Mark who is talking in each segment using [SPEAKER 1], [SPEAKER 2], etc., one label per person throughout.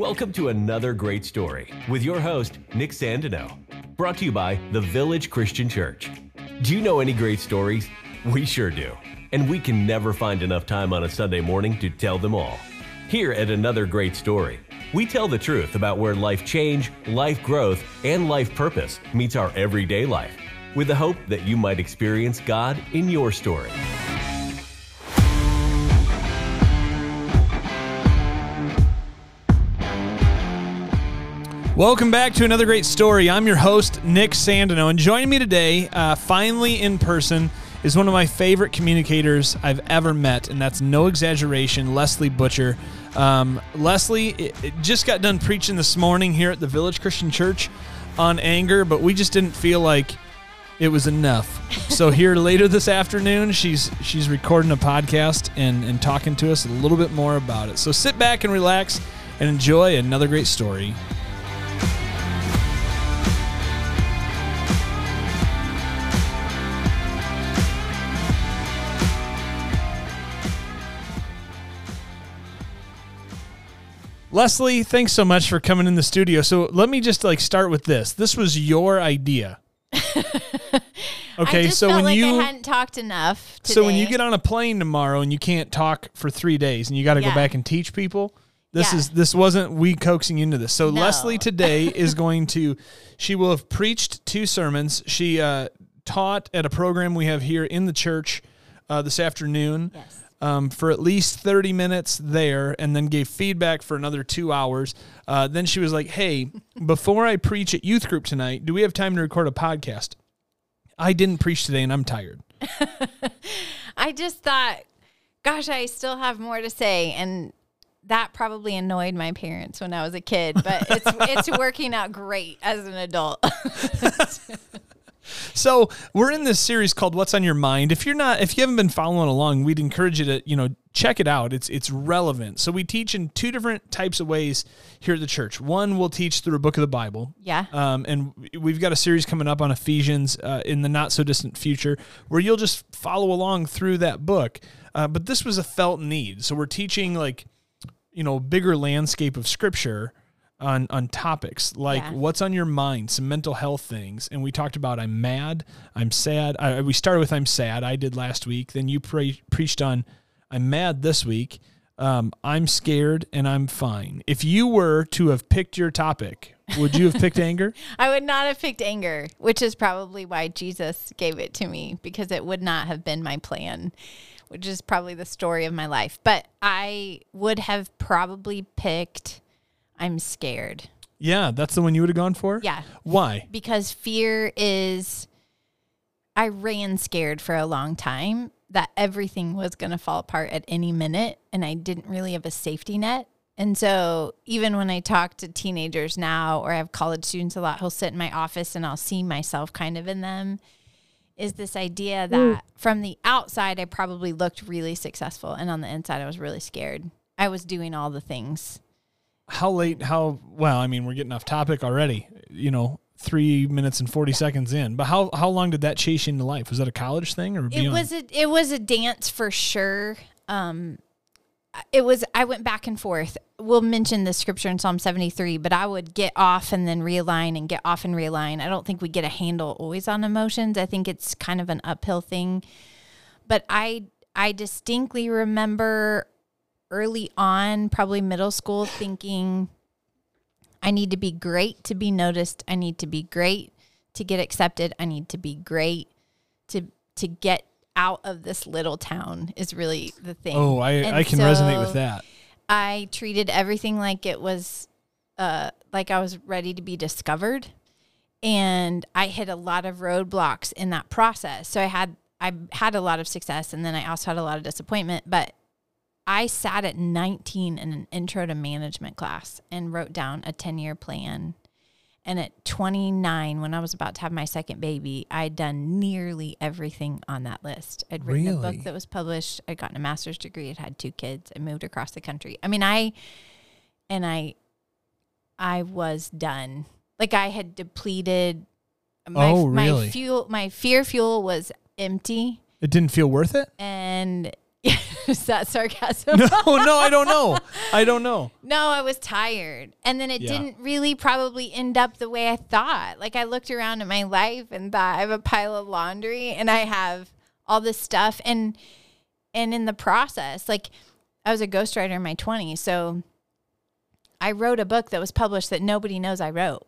[SPEAKER 1] Welcome to another great story with your host, Nick Sandino. Brought to you by The Village Christian Church. Do you know any great stories? We sure do. And we can never find enough time on a Sunday morning to tell them all. Here at Another Great Story, we tell the truth about where life change, life growth, and life purpose meets our everyday life with the hope that you might experience God in your story.
[SPEAKER 2] Welcome back to another great story. I'm your host, Nick Sandino, and joining me today, uh, finally in person, is one of my favorite communicators I've ever met, and that's no exaggeration, Leslie Butcher. Um, Leslie it, it just got done preaching this morning here at the Village Christian Church on anger, but we just didn't feel like it was enough. So here later this afternoon, she's she's recording a podcast and, and talking to us a little bit more about it. So sit back and relax and enjoy another great story. Leslie, thanks so much for coming in the studio. So let me just like start with this. This was your idea.
[SPEAKER 3] Okay, so when like you I hadn't talked enough. Today.
[SPEAKER 2] So when you get on a plane tomorrow and you can't talk for three days and you got to yeah. go back and teach people, this yeah. is this wasn't we coaxing you into this. So no. Leslie today is going to, she will have preached two sermons. She uh, taught at a program we have here in the church uh, this afternoon.
[SPEAKER 3] Yes
[SPEAKER 2] um, for at least 30 minutes there and then gave feedback for another two hours. Uh, then she was like, Hey, before I preach at youth group tonight, do we have time to record a podcast? I didn't preach today and I'm tired.
[SPEAKER 3] I just thought, gosh, I still have more to say. And that probably annoyed my parents when I was a kid, but it's it's working out great as an adult.
[SPEAKER 2] So we're in this series called "What's on Your Mind." If you're not, if you haven't been following along, we'd encourage you to, you know, check it out. It's it's relevant. So we teach in two different types of ways here at the church. One, we'll teach through a book of the Bible.
[SPEAKER 3] Yeah.
[SPEAKER 2] Um, and we've got a series coming up on Ephesians uh, in the not so distant future, where you'll just follow along through that book. Uh, but this was a felt need, so we're teaching like, you know, bigger landscape of Scripture on on topics like yeah. what's on your mind, some mental health things, and we talked about I'm mad, I'm sad. I, we started with I'm sad. I did last week. Then you pre- preached on I'm mad this week. Um, I'm scared and I'm fine. If you were to have picked your topic, would you have picked anger?
[SPEAKER 3] I would not have picked anger, which is probably why Jesus gave it to me because it would not have been my plan, which is probably the story of my life. But I would have probably picked I'm scared.
[SPEAKER 2] Yeah, that's the one you would have gone for?
[SPEAKER 3] Yeah.
[SPEAKER 2] Why?
[SPEAKER 3] Because fear is I ran scared for a long time that everything was going to fall apart at any minute and I didn't really have a safety net. And so even when I talk to teenagers now or I have college students a lot, he'll sit in my office and I'll see myself kind of in them is this idea that mm. from the outside I probably looked really successful and on the inside I was really scared. I was doing all the things
[SPEAKER 2] how late? How well? I mean, we're getting off topic already. You know, three minutes and forty seconds in. But how how long did that chase you into life? Was that a college thing or beyond?
[SPEAKER 3] It was a it was a dance for sure. Um, it was I went back and forth. We'll mention the scripture in Psalm 73, but I would get off and then realign and get off and realign. I don't think we get a handle always on emotions. I think it's kind of an uphill thing. But I I distinctly remember early on, probably middle school, thinking I need to be great to be noticed. I need to be great to get accepted. I need to be great to to get out of this little town is really the thing.
[SPEAKER 2] Oh, I, I can so resonate with that.
[SPEAKER 3] I treated everything like it was uh like I was ready to be discovered. And I hit a lot of roadblocks in that process. So I had I had a lot of success and then I also had a lot of disappointment, but I sat at 19 in an intro to management class and wrote down a 10 year plan. And at 29, when I was about to have my second baby, I'd done nearly everything on that list. I'd written really? a book that was published. I'd gotten a master's degree. I'd had two kids. I moved across the country. I mean, I, and I, I was done. Like I had depleted.
[SPEAKER 2] My, oh, really?
[SPEAKER 3] My fuel, my fear fuel was empty.
[SPEAKER 2] It didn't feel worth it?
[SPEAKER 3] And Is that sarcasm?
[SPEAKER 2] No, no, I don't know. I don't know.
[SPEAKER 3] No, I was tired. And then it
[SPEAKER 2] Yeah.
[SPEAKER 3] didn't really probably end up the way I thought. Like I looked around at my life and thought I have a pile of laundry and I have all this stuff and and in the process, like I was a ghostwriter in my 20s, so I wrote a book that was published that nobody knows I wrote.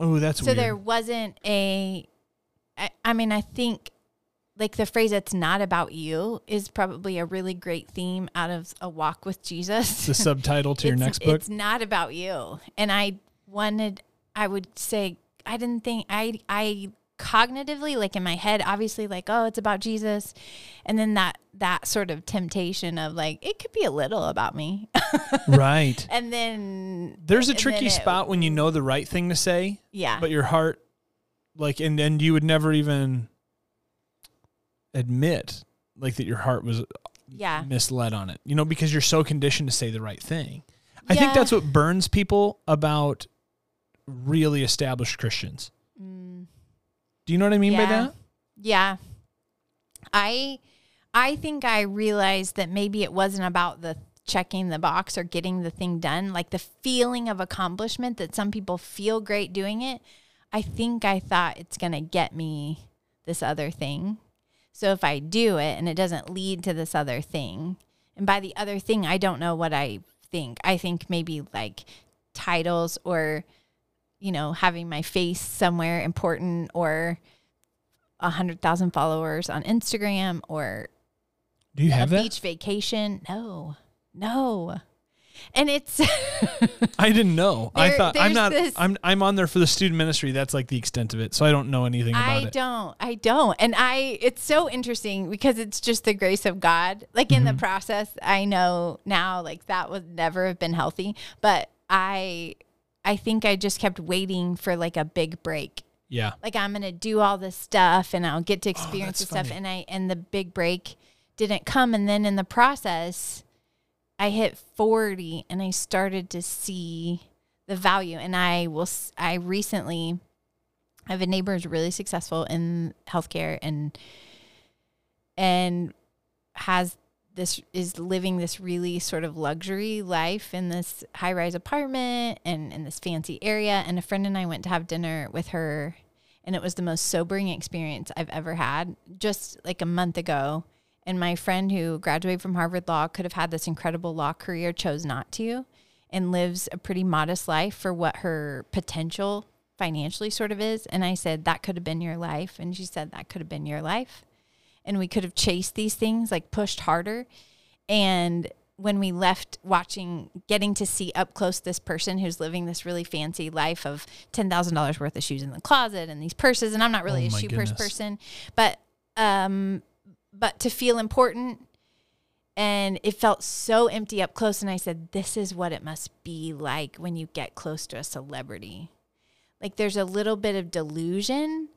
[SPEAKER 2] Oh, that's
[SPEAKER 3] So
[SPEAKER 2] weird.
[SPEAKER 3] there wasn't a I, I mean, I think like the phrase "it's not about you" is probably a really great theme out of a walk with Jesus
[SPEAKER 2] the subtitle to your next book.
[SPEAKER 3] It's not about you. And I wanted, I would say, I didn't think, I, I cognitively, like in my head, obviously, like, oh, it's about Jesus. And then that, that sort of temptation of like, it could be a little about me.
[SPEAKER 2] right.
[SPEAKER 3] and then
[SPEAKER 2] There's a tricky
[SPEAKER 3] it-
[SPEAKER 2] spot when you know the right thing to say,
[SPEAKER 3] Yeah.
[SPEAKER 2] but your heart, like, and and you would never even admit like that your heart was
[SPEAKER 3] yeah.
[SPEAKER 2] misled on it. You know, because you're so conditioned to say the right thing. I think that's what burns people about really established Christians. Do you know what I mean by
[SPEAKER 3] Mm.
[SPEAKER 2] That?
[SPEAKER 3] Yeah. I I think I realized that maybe it wasn't about the checking the box or getting the thing done, like the feeling of accomplishment that some people feel great doing it. I think I thought it's going to get me this other thing. So if I do it and it doesn't lead to this other thing, and by the other thing I don't know what I think. I think maybe like titles or you know, having my face somewhere important or a hundred thousand followers on Instagram or
[SPEAKER 2] Do you have that?
[SPEAKER 3] beach vacation. No, no. And it's
[SPEAKER 2] I didn't know. I thought I'm not.
[SPEAKER 3] this-
[SPEAKER 2] I'm I'm on there for the student ministry. That's like the extent of it. So I don't know anything about
[SPEAKER 3] I
[SPEAKER 2] it.
[SPEAKER 3] don't, I don't. And I, it's so interesting because it's just the grace of God. Like in the
[SPEAKER 2] Mm-hmm.
[SPEAKER 3] process, I know now, like that would never have been healthy, but I, I think I just kept waiting for like a big break.
[SPEAKER 2] Yeah.
[SPEAKER 3] like I'm gonna do all this stuff and I'll get to experience
[SPEAKER 2] Oh, that's
[SPEAKER 3] this stuff and I and the big break didn't come and then in the process I hit 40 and I started to see the value and I will I recently I have a neighbor who's really successful in healthcare and and has this is living this really sort of luxury life in this high rise apartment and in this fancy area. And a friend and I went to have dinner with her, and it was the most sobering experience I've ever had just like a month ago. And my friend who graduated from Harvard Law could have had this incredible law career, chose not to, and lives a pretty modest life for what her potential financially sort of is. And I said, That could have been your life. And she said, That could have been your life and we could have chased these things like pushed harder and when we left watching getting to see up close this person who's living this really fancy life of $10,000 worth of shoes in the closet and these purses and I'm not really
[SPEAKER 2] Oh
[SPEAKER 3] a shoe purse person but um but to feel important. And it felt so empty up close and I said this is what it must be like when you get close to a celebrity. Like there's a little bit of delusion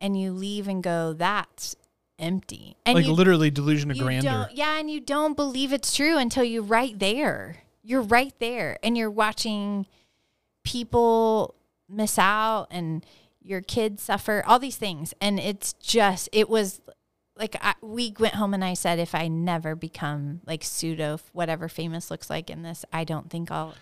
[SPEAKER 3] and you leave and go that's empty. And
[SPEAKER 2] like
[SPEAKER 3] you,
[SPEAKER 2] literally delusion of grandeur.
[SPEAKER 3] don't yeah and you don't believe it's true until you're right there. You're right there and you're watching people miss out and your kids suffer all these things. And it's just it was like I, we went home and i said if i never become like pseudo whatever famous looks like in this i don't think i'll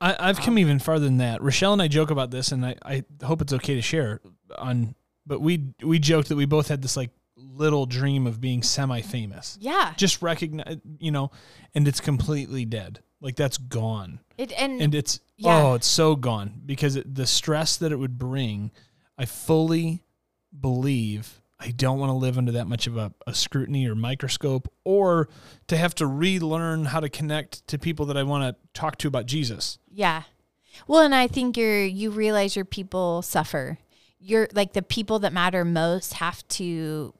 [SPEAKER 2] I, I've come even farther than that. Rochelle and I joke about this, and I, I hope it's okay to share on. But we we joked that we both had this like little dream of being semi-famous.
[SPEAKER 3] yeah
[SPEAKER 2] Just recognize, you know, and it's completely dead. Like that's gone,
[SPEAKER 3] it and,
[SPEAKER 2] and it's
[SPEAKER 3] Yeah.
[SPEAKER 2] oh, it's so gone because it, the stress that it would bring. I fully believe I don't want to live under that much of a, a scrutiny or microscope, or to have to relearn how to connect to people that I want to talk to about Jesus.
[SPEAKER 3] Yeah. Well, and I think you're you realize your people suffer. You're like the people that matter most have to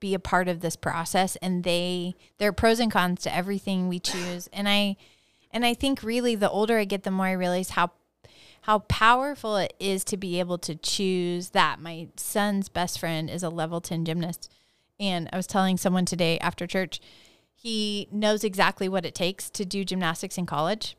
[SPEAKER 3] be a part of this process and they there are pros and cons to everything we choose. And I and I think really the older I get the more I realize how how powerful it is to be able to choose that. My son's best friend is a level 10 gymnast. And I was telling someone today after church, he knows exactly what it takes to do gymnastics in college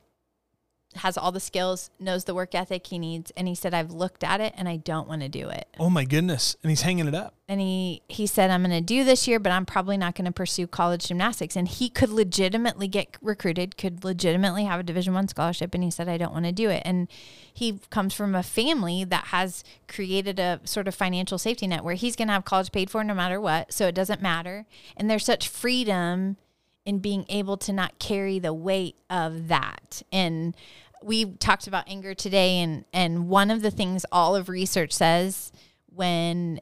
[SPEAKER 3] has all the skills, knows the work ethic he needs, and he said, "I've looked at it and I don't want to do it."
[SPEAKER 2] Oh my goodness. And he's hanging it up.
[SPEAKER 3] and he he said i'm going to do this year but i'm probably not going to pursue college gymnastics and he could legitimately get recruited could legitimately have a division one scholarship and he said i don't want to do it and he comes from a family that has created a sort of financial safety net where he's going to have college paid for no matter what so it doesn't matter and there's such freedom in being able to not carry the weight of that. And we talked about anger today and and one of the things all of research says when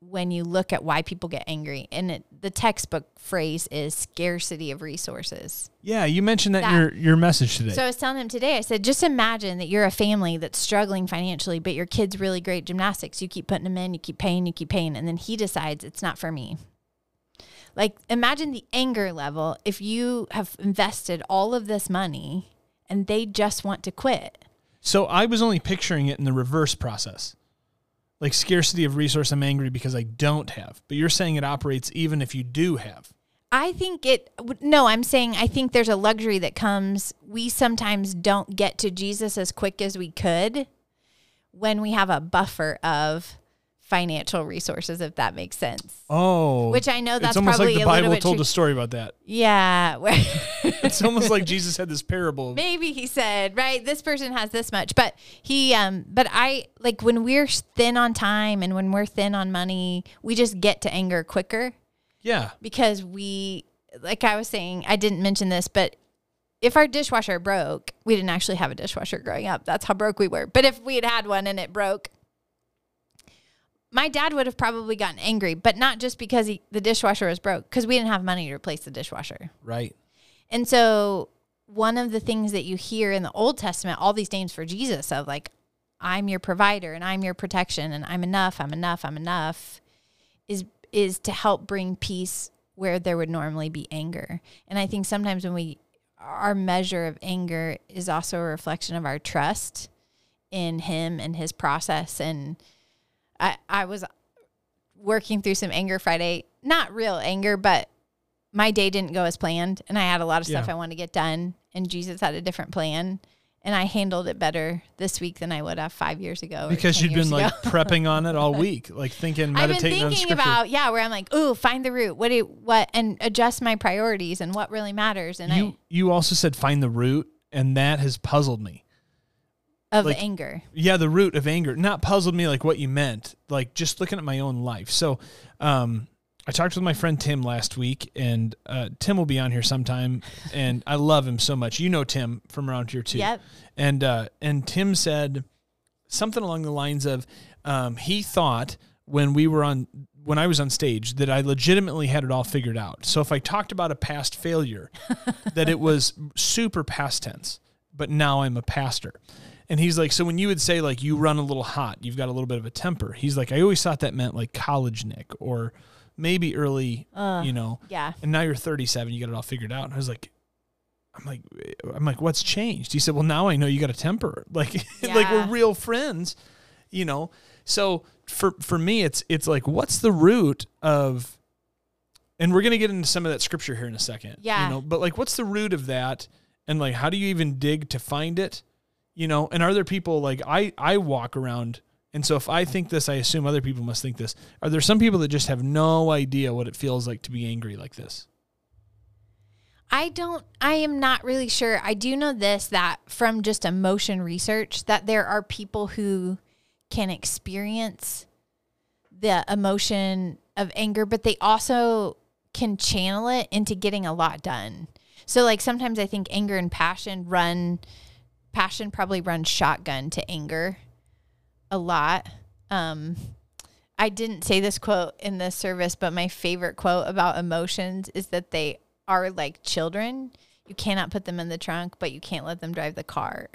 [SPEAKER 3] when you look at why people get angry and it, the textbook phrase is scarcity of resources.
[SPEAKER 2] Yeah, you mentioned that, in
[SPEAKER 3] That-
[SPEAKER 2] your your message today.
[SPEAKER 3] so i was telling him today i said just imagine that you're a family that's struggling financially but your kid's really great gymnastics. You keep putting them in you keep paying you keep paying and then he decides it's not for me like imagine the anger level if you have invested all of this money and they just want to quit
[SPEAKER 2] So I was only picturing it in the reverse process. Like scarcity of resource, I'm angry because I don't have. But you're saying it operates even if you do have.
[SPEAKER 3] I think it, no, I'm saying I think there's a luxury that comes. We sometimes don't get to Jesus as quick as we could when we have a buffer of financial resources, if that makes sense.
[SPEAKER 2] Oh.
[SPEAKER 3] Which I know that's
[SPEAKER 2] it's almost
[SPEAKER 3] probably
[SPEAKER 2] like the
[SPEAKER 3] a
[SPEAKER 2] Bible told
[SPEAKER 3] tr-
[SPEAKER 2] a story about that.
[SPEAKER 3] Yeah.
[SPEAKER 2] It's almost like Jesus had this parable.
[SPEAKER 3] maybe he said right this person has this much but he um but i like when we're thin on time and when we're thin on money we just get to anger quicker
[SPEAKER 2] Yeah.
[SPEAKER 3] because we like I was saying, I didn't mention this, but if our dishwasher broke, we didn't actually have a dishwasher growing up. That's how broke we were. But if we had had one and it broke, my dad would have probably gotten angry, but not just because he, the dishwasher was broke, because we didn't have money to replace the dishwasher.
[SPEAKER 2] Right.
[SPEAKER 3] And so, one of the things that you hear in the Old Testament, all these names for Jesus of like, I'm your provider and I'm your protection and I'm enough, I'm enough, I'm enough, is is to help bring peace where there would normally be anger. And I think sometimes when we our measure of anger is also a reflection of our trust in him and his process. And I I was working through some anger Friday, not real anger, but my day didn't go as planned and I had a lot of stuff
[SPEAKER 2] Yeah.
[SPEAKER 3] I wanted to get done and Jesus had a different plan and I handled it better this week than I would have 5 years ago
[SPEAKER 2] Because you'd been
[SPEAKER 3] years
[SPEAKER 2] like prepping on it all week, like thinking, meditating
[SPEAKER 3] I've been thinking about yeah, where I'm like, ooh, find the root. What do what and adjust my priorities and what really matters. And
[SPEAKER 2] you you also said find the root, and that has puzzled me.
[SPEAKER 3] Of
[SPEAKER 2] like-
[SPEAKER 3] anger.
[SPEAKER 2] Yeah, the root of anger. Not puzzled me like what you meant, like just looking at my own life. So, um, I talked with my friend Tim last week, and uh, Tim will be on here sometime, and I love him so much. You know Tim from around here too.
[SPEAKER 3] Yep.
[SPEAKER 2] And uh, and Tim said something along the lines of um, he thought when we were on when I was on stage that I legitimately had it all figured out. So if I talked about a past failure, that it was super past tense, but now I'm a pastor. And he's like, so when you would say like you run a little hot, you've got a little bit of a temper. He's like, I always thought that meant like college Nick or maybe early, uh, you know.
[SPEAKER 3] Yeah.
[SPEAKER 2] And now you're 37, you got it all figured out. And I was like, I'm like, I'm like, what's changed? He said, well, now I know you got a temper. Like, like we're real friends, you know. So for for me, it's it's like, what's the root of? And we're gonna get into some of that scripture here in a second.
[SPEAKER 3] Yeah.
[SPEAKER 2] You know, but like, what's the root of that? And like, how do you even dig to find it? You know, and are there people like I I walk around. And so if I think this, I assume other people must think this. Are there some people that just have no idea what it feels like to be angry like this?
[SPEAKER 3] I don't I am not really sure. I do know this that from just emotion research that there are people who can experience the emotion of anger, but they also can channel it into getting a lot done. So like sometimes I think anger and passion run passion probably runs shotgun to anger a lot. Um I didn't say this quote in this service, but my favorite quote about emotions is that they are like children. You cannot put them in the trunk, but you can't let them drive the car.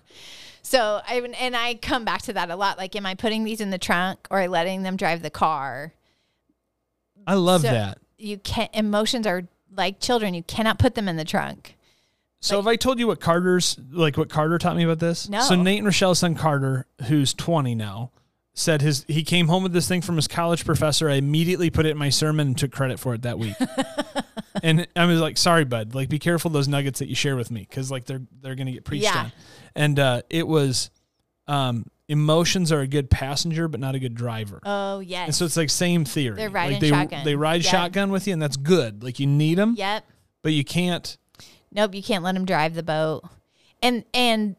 [SPEAKER 3] so I and I come back to that a lot. Like, am I putting these in the trunk or letting them drive the car?
[SPEAKER 2] I love
[SPEAKER 3] So
[SPEAKER 2] that.
[SPEAKER 3] You can't. Emotions are like children. You cannot put them in the trunk.
[SPEAKER 2] So have I told you what Carter's like what Carter taught me about this?
[SPEAKER 3] No.
[SPEAKER 2] So Nate and Rochelle's son Carter, who's 20 now, said his he came home with this thing from his college professor. I immediately put it in my sermon and took credit for it that week. and I was like, sorry, bud, like be careful those nuggets that you share with me. Cause like they're, they're going to get preached
[SPEAKER 3] Yeah.
[SPEAKER 2] on. And, uh, it was, um, emotions are a good passenger, but not a good driver.
[SPEAKER 3] Oh yes.
[SPEAKER 2] And so it's like same theory.
[SPEAKER 3] They're
[SPEAKER 2] like they,
[SPEAKER 3] shotgun.
[SPEAKER 2] They ride
[SPEAKER 3] Yep.
[SPEAKER 2] shotgun with you and that's good. Like you need them,
[SPEAKER 3] yep.
[SPEAKER 2] but you can't.
[SPEAKER 3] Nope, you can't let them drive the boat. And and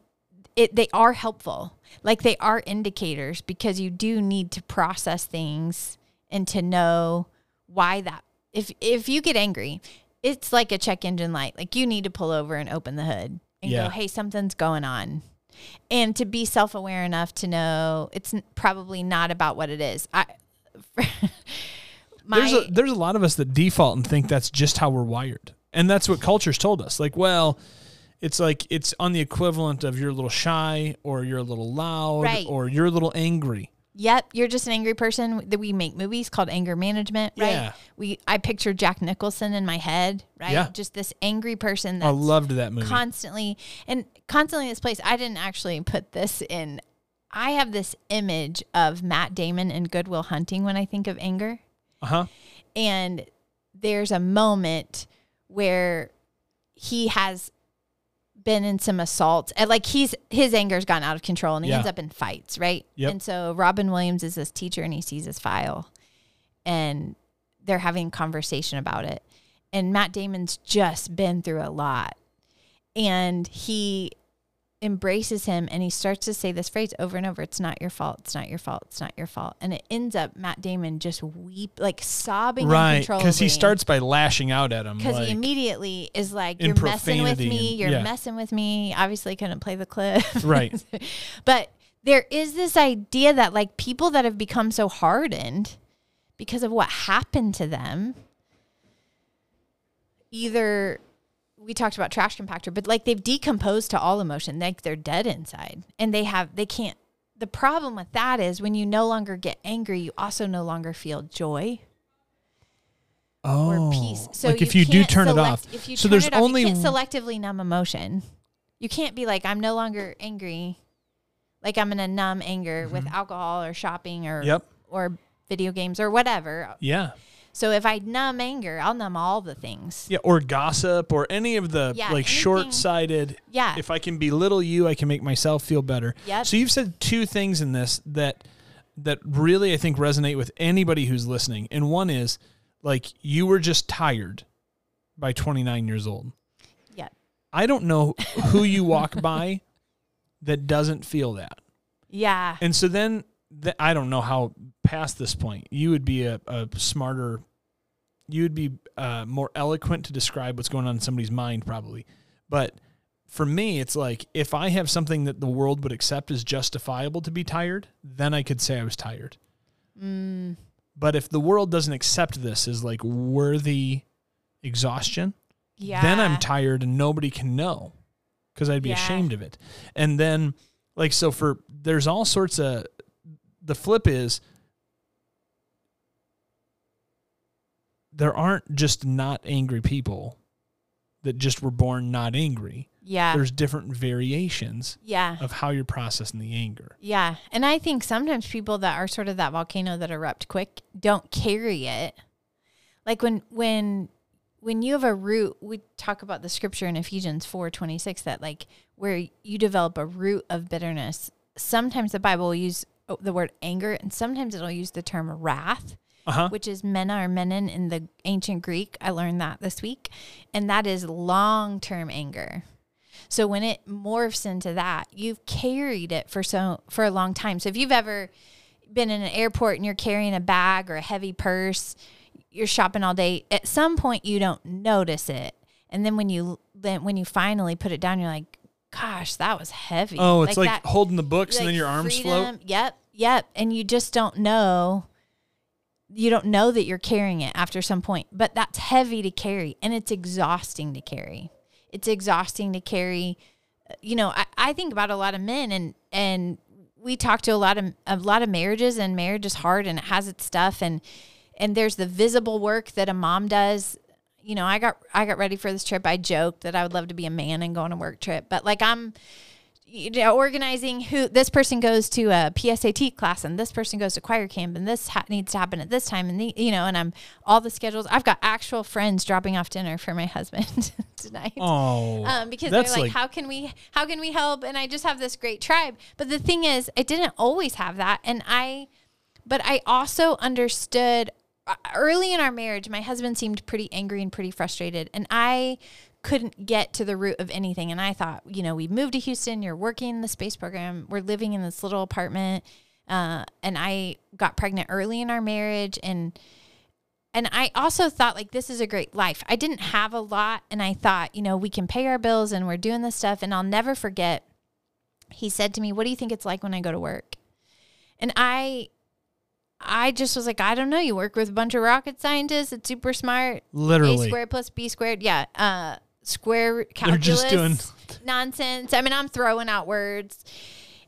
[SPEAKER 3] it they are helpful. Like they are indicators because you do need to process things and to know why that if if you get angry, it's like a check engine light. Like you need to pull over and open the hood and
[SPEAKER 2] Yeah.
[SPEAKER 3] go, "Hey, something's going on." And to be self-aware enough to know it's probably not about what it is. I my
[SPEAKER 2] there's a, there's a lot of us that default and think that's just how we're wired, and that's what culture's told us. Like, well, it's like it's on the equivalent of you're a little shy, or you're a little loud,
[SPEAKER 3] Right.
[SPEAKER 2] or you're a little angry.
[SPEAKER 3] Yep, you're just an angry person. That we make movies called anger management, right?
[SPEAKER 2] Yeah.
[SPEAKER 3] We I picture Jack Nicholson in my head, right?
[SPEAKER 2] Yeah.
[SPEAKER 3] Just this angry person
[SPEAKER 2] I loved that movie.
[SPEAKER 3] constantly and constantly this place. I didn't actually put this in. I have this image of Matt Damon in Good Will Hunting when I think of anger.
[SPEAKER 2] Uh huh.
[SPEAKER 3] And there's a moment where he has been in some assaults and like he's his anger's gone out of control and he
[SPEAKER 2] Yeah.
[SPEAKER 3] ends up in fights, right?
[SPEAKER 2] Yep.
[SPEAKER 3] And so Robin Williams is this teacher and he sees his file and they're having a conversation about it. And Matt Damon's just been through a lot. And he embraces him and he starts to say this phrase over and over it's not your fault it's not your fault it's not your fault and it ends up matt damon just weep like sobbing
[SPEAKER 2] Right, because he starts by lashing out at him.
[SPEAKER 3] because
[SPEAKER 2] Like,
[SPEAKER 3] he immediately is like you're messing with me
[SPEAKER 2] and-
[SPEAKER 3] you're
[SPEAKER 2] yeah.
[SPEAKER 3] messing with me obviously couldn't play the clip
[SPEAKER 2] Right.
[SPEAKER 3] but there is this idea that like people that have become so hardened because of what happened to them either we talked about trash compactor but like they've decomposed to all emotion like they're dead inside and they have they can't the problem with that is when you no longer get angry you also no longer feel joy
[SPEAKER 2] oh,
[SPEAKER 3] or peace. So
[SPEAKER 2] like if you do turn it off,
[SPEAKER 3] if you
[SPEAKER 2] so
[SPEAKER 3] turn
[SPEAKER 2] there's
[SPEAKER 3] it off,
[SPEAKER 2] only
[SPEAKER 3] you can't selectively numb emotion. You can't be like I'm no longer angry, like I'm gonna numb anger with alcohol or shopping or
[SPEAKER 2] Mm-hmm. Yep.
[SPEAKER 3] or video games or whatever.
[SPEAKER 2] yeah,
[SPEAKER 3] So if I numb anger, I'll numb all the things.
[SPEAKER 2] yeah, or gossip, or any of the
[SPEAKER 3] Yeah,
[SPEAKER 2] like
[SPEAKER 3] anything-
[SPEAKER 2] short-sighted.
[SPEAKER 3] Yeah.
[SPEAKER 2] If I can belittle you, I can make myself feel better.
[SPEAKER 3] Yep.
[SPEAKER 2] So you've said two things in this that that really I think resonate with anybody who's listening. And one is like you were just tired by 29 years old.
[SPEAKER 3] Yeah.
[SPEAKER 2] I don't know who you walk by that doesn't feel that.
[SPEAKER 3] Yeah.
[SPEAKER 2] And so then th- I don't know how past this point you would be a, a smarter, you would be uh, more eloquent to describe what's going on in somebody's mind, probably. But for me, it's like if I have something that the world would accept as justifiable to be tired, then I could say I was tired.
[SPEAKER 3] Mm,
[SPEAKER 2] But if the world doesn't accept this as like worthy exhaustion,
[SPEAKER 3] yeah.
[SPEAKER 2] then I'm tired and nobody can know because I'd be
[SPEAKER 3] Yeah.
[SPEAKER 2] ashamed of it. And then, like, so for there's all sorts of the flip is there aren't just not angry people that just were born not angry.
[SPEAKER 3] Yeah.
[SPEAKER 2] There's different variations
[SPEAKER 3] Yeah.
[SPEAKER 2] of how you're processing the anger.
[SPEAKER 3] Yeah. And I think sometimes people that are sort of that volcano that erupt quick don't carry it. Like when when when you have a root, we talk about the scripture in Ephesians 4:26 that like where you develop a root of bitterness. Sometimes the Bible will use oh, the word anger and sometimes it'll use the term wrath
[SPEAKER 2] Uh huh.
[SPEAKER 3] which is mena or menon in the ancient Greek. I learned that this week. And that is long term anger. So when it morphs into that, you've carried it for so for a long time. So if you've ever been in an airport and you're carrying a bag or a heavy purse, you're shopping all day, at some point you don't notice it. And then when you then when you finally put it down, you're like, gosh, that was heavy.
[SPEAKER 2] Oh, it's like,
[SPEAKER 3] that-
[SPEAKER 2] holding the books and then your arms float.
[SPEAKER 3] Yep, yep. And you just don't know. You don't know that you're carrying it after some point, but that's heavy to carry and it's exhausting to carry. It's exhausting to carry. Uh, you know, I, I think about a lot of men and and we talk to a lot of a lot of marriages and marriage is hard and it has its stuff and and there's the visible work that a mom does you know, I got I got ready for this trip. I joked that I would love to be a man and go on a work trip, but like I'm you know, organizing who this person goes to a PSAT class and this person goes to choir camp and this ha- needs to happen at this time and the you know and I'm all the schedules. I've got actual friends dropping off dinner for my husband tonight.
[SPEAKER 2] Oh,
[SPEAKER 3] Um, because they're like,
[SPEAKER 2] like
[SPEAKER 3] how can we how can we help? And I just have this great tribe. But the thing is, I didn't always have that, and I, but I also understood uh, early in our marriage. My husband seemed pretty angry and pretty frustrated, and I couldn't get to the root of anything. And I thought, you know, we moved to Houston. You're working in the space program. We're living in this little apartment, uh, and I got pregnant early in our marriage, and and I also thought like this is a great life. I didn't have a lot and I thought, you know, we can pay our bills and we're doing this stuff and I'll never forget he said to me, "What do you think it's like when I go to work?" And I I just was like, I don't know. You work with a bunch of rocket scientists. It's super smart.
[SPEAKER 2] Literally.
[SPEAKER 3] A squared plus B squared. Yeah. Uh, square
[SPEAKER 2] They're
[SPEAKER 3] calculus
[SPEAKER 2] just doing
[SPEAKER 3] nonsense. I mean, I'm throwing out words.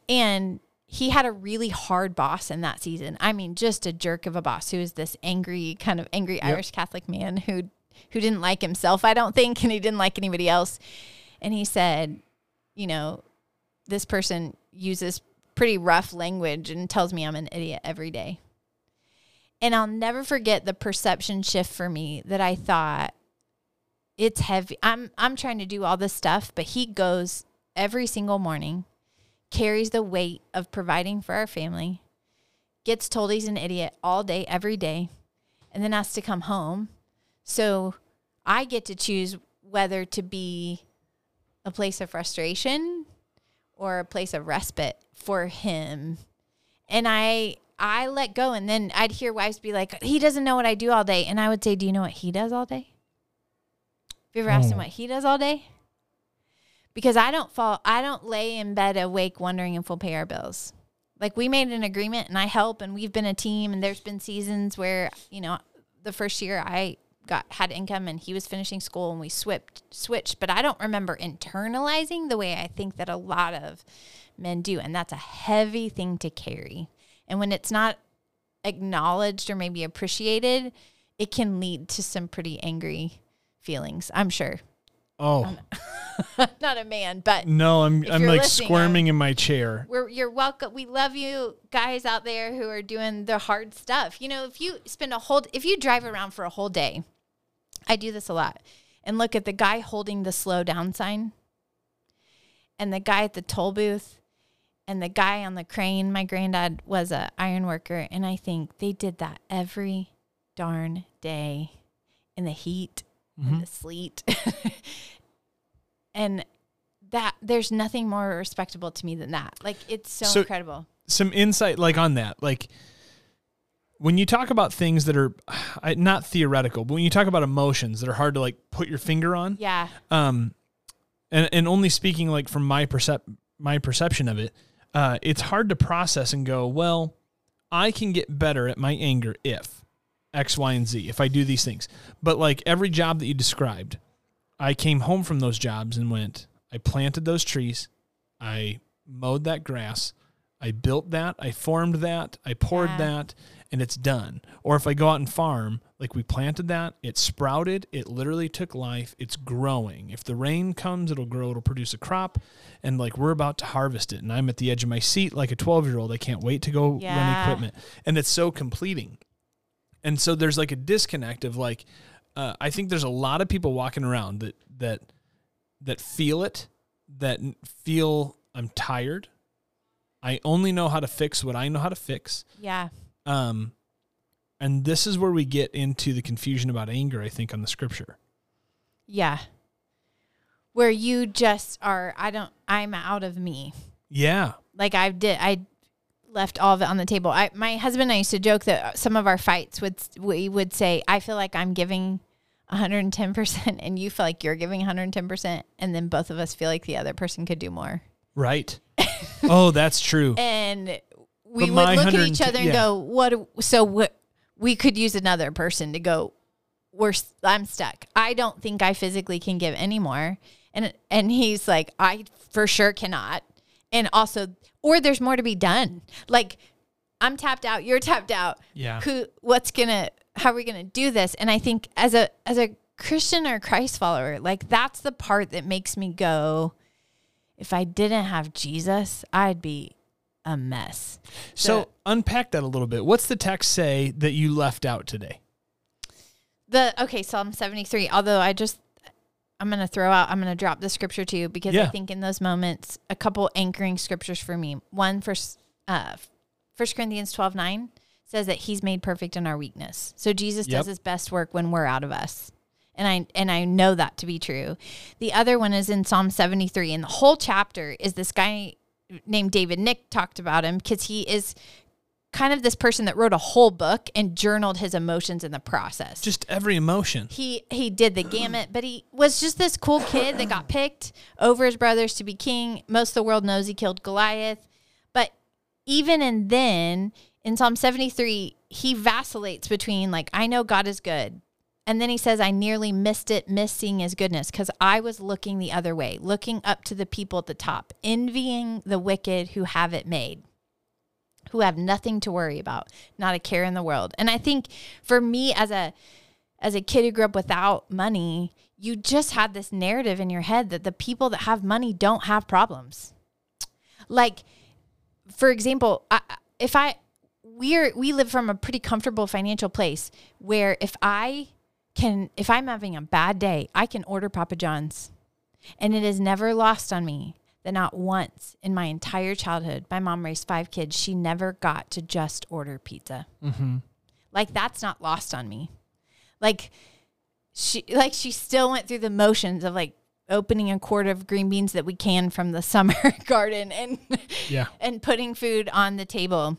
[SPEAKER 3] And he had a really hard boss in that season. I mean, just a jerk of a boss who was this angry, kind of angry Irish Catholic man who who didn't like himself, I don't think, and he didn't like anybody else. And he said, you know, this person uses pretty rough language and tells me I'm an idiot every day. And I'll never forget the perception shift for me that I thought it's heavy. I'm I'm trying to do all this stuff, but he goes every single morning, carries the weight of providing for our family, gets told he's an idiot all day every day, and then has to come home. So I get to choose whether to be a place of frustration or a place of respite for him. And I I let go and then I'd hear wives be like, he doesn't know what I do all day. And I would say, Do you know what he does all day? You ever asked him
[SPEAKER 2] Oh.
[SPEAKER 3] what he does all day? Because I don't fall I don't lay in bed awake wondering if we'll pay our bills. Like we made an agreement and I help and we've been a team and there's been seasons where, you know, the first year I got had income and he was finishing school and we switched switched, but I don't remember internalizing the way I think that a lot of men do and that's a heavy thing to carry. And when it's not acknowledged or maybe appreciated, it can lead to some pretty angry feelings, I'm sure.
[SPEAKER 2] oh
[SPEAKER 3] not a man, but
[SPEAKER 2] no, I'm I'm like squirming in my chair.
[SPEAKER 3] we're you're welcome. We love you guys out there who are doing the hard stuff. You know, if you spend a whole if you drive around for a whole day, I do this a lot, and look at the guy holding the slow down sign, and the guy at the toll booth, and the guy on the crane. My granddad was a iron worker, and I think they did that every darn day in the heat, in the sleet. and that there's nothing more respectable to me than that. Like it's so,
[SPEAKER 2] So-
[SPEAKER 3] incredible.
[SPEAKER 2] Some insight like on that, like when you talk about things that are not theoretical, but when you talk about emotions that are hard to like put your finger on,
[SPEAKER 3] Yeah.
[SPEAKER 2] um and and only speaking like from my percep my perception of it uh it's hard to process and go well i can get better at my anger if x y and z if i do these things but like every job that you described i came home from those jobs and went i planted those trees i mowed that grass i built that i formed that i poured
[SPEAKER 3] Yeah.
[SPEAKER 2] that and it's done. Or if I go out and farm, like we planted that, it sprouted, it literally took life, it's growing. If the rain comes, it'll grow, it'll produce a crop, and like we're about to harvest it. And I'm at the edge of my seat like a 12 year old. I can't wait to go run equipment. And it's so completing. And so there's like a disconnect of like, uh, I think there's a lot of people walking around that, that, that feel it, that feel I'm tired. I only know how to fix what I know how to fix.
[SPEAKER 3] Yeah.
[SPEAKER 2] Um, and this is where we get into the confusion about anger, I think, on the scripture.
[SPEAKER 3] Yeah. Where you just are I don't I'm out of me.
[SPEAKER 2] Yeah.
[SPEAKER 3] Like I did I left all of it on the table. I my husband and I used to joke that some of our fights would we would say I feel like I'm giving 110% and you feel like you're giving 110% and then both of us feel like the other person could do more.
[SPEAKER 2] Right. oh, that's true.
[SPEAKER 3] and we
[SPEAKER 2] But
[SPEAKER 3] would look at each other and
[SPEAKER 2] yeah.
[SPEAKER 3] go, "What?" So what? We could use another person to go. We're I'm stuck. I don't think I physically can give anymore. And and he's like, I for sure cannot. And also, or there's more to be done. Like I'm tapped out. You're tapped out.
[SPEAKER 2] Yeah.
[SPEAKER 3] Who? What's gonna? How are we gonna do this? And I think as a as a Christian or Christ follower, like that's the part that makes me go if I didn't have Jesus, I'd be a mess.
[SPEAKER 2] So
[SPEAKER 3] The-
[SPEAKER 2] unpack that a little bit. What's the text say that you left out today?
[SPEAKER 3] The okay, Psalm 73, although I just I'm going to throw out I'm going to drop the scripture to you because I think in those moments a couple anchoring scriptures for me. One for uh 1 Corinthians 12:9 says that he's made perfect in our weakness. So Jesus
[SPEAKER 2] Yep.
[SPEAKER 3] does his best work when we're out of us. And I and I know that to be true. The other one is in Psalm 73 and the whole chapter is this guy named David Nick talked about him because he is kind of this person that wrote a whole book and journaled his emotions in the process
[SPEAKER 2] Just every emotion.
[SPEAKER 3] he he did the gamut, but he was just this cool kid that got picked over his brothers to be king. Most of the world knows he killed Goliath, but even and then in Psalm 73, he vacillates between like I know God is good. And then he says, I nearly missed it, missing his goodness, because I was looking the other way, looking up to the people at the top, envying the wicked who have it made who have nothing to worry about, not a care in the world. And I think for me as a as a kid who grew up without money, you just had this narrative in your head that the people that have money don't have problems. Like for example, I, if I we're we live from a pretty comfortable financial place where if I can if I'm having a bad day, I can order Papa John's. And it is never lost on me that not once in my entire childhood, my mom raised five kids, she never got to just order pizza. Mm-hmm. Like that's not lost on me. Like she like she still went through the motions of like opening a quart of green beans that we can from the summer garden and
[SPEAKER 2] Yeah.
[SPEAKER 3] and putting food on the table.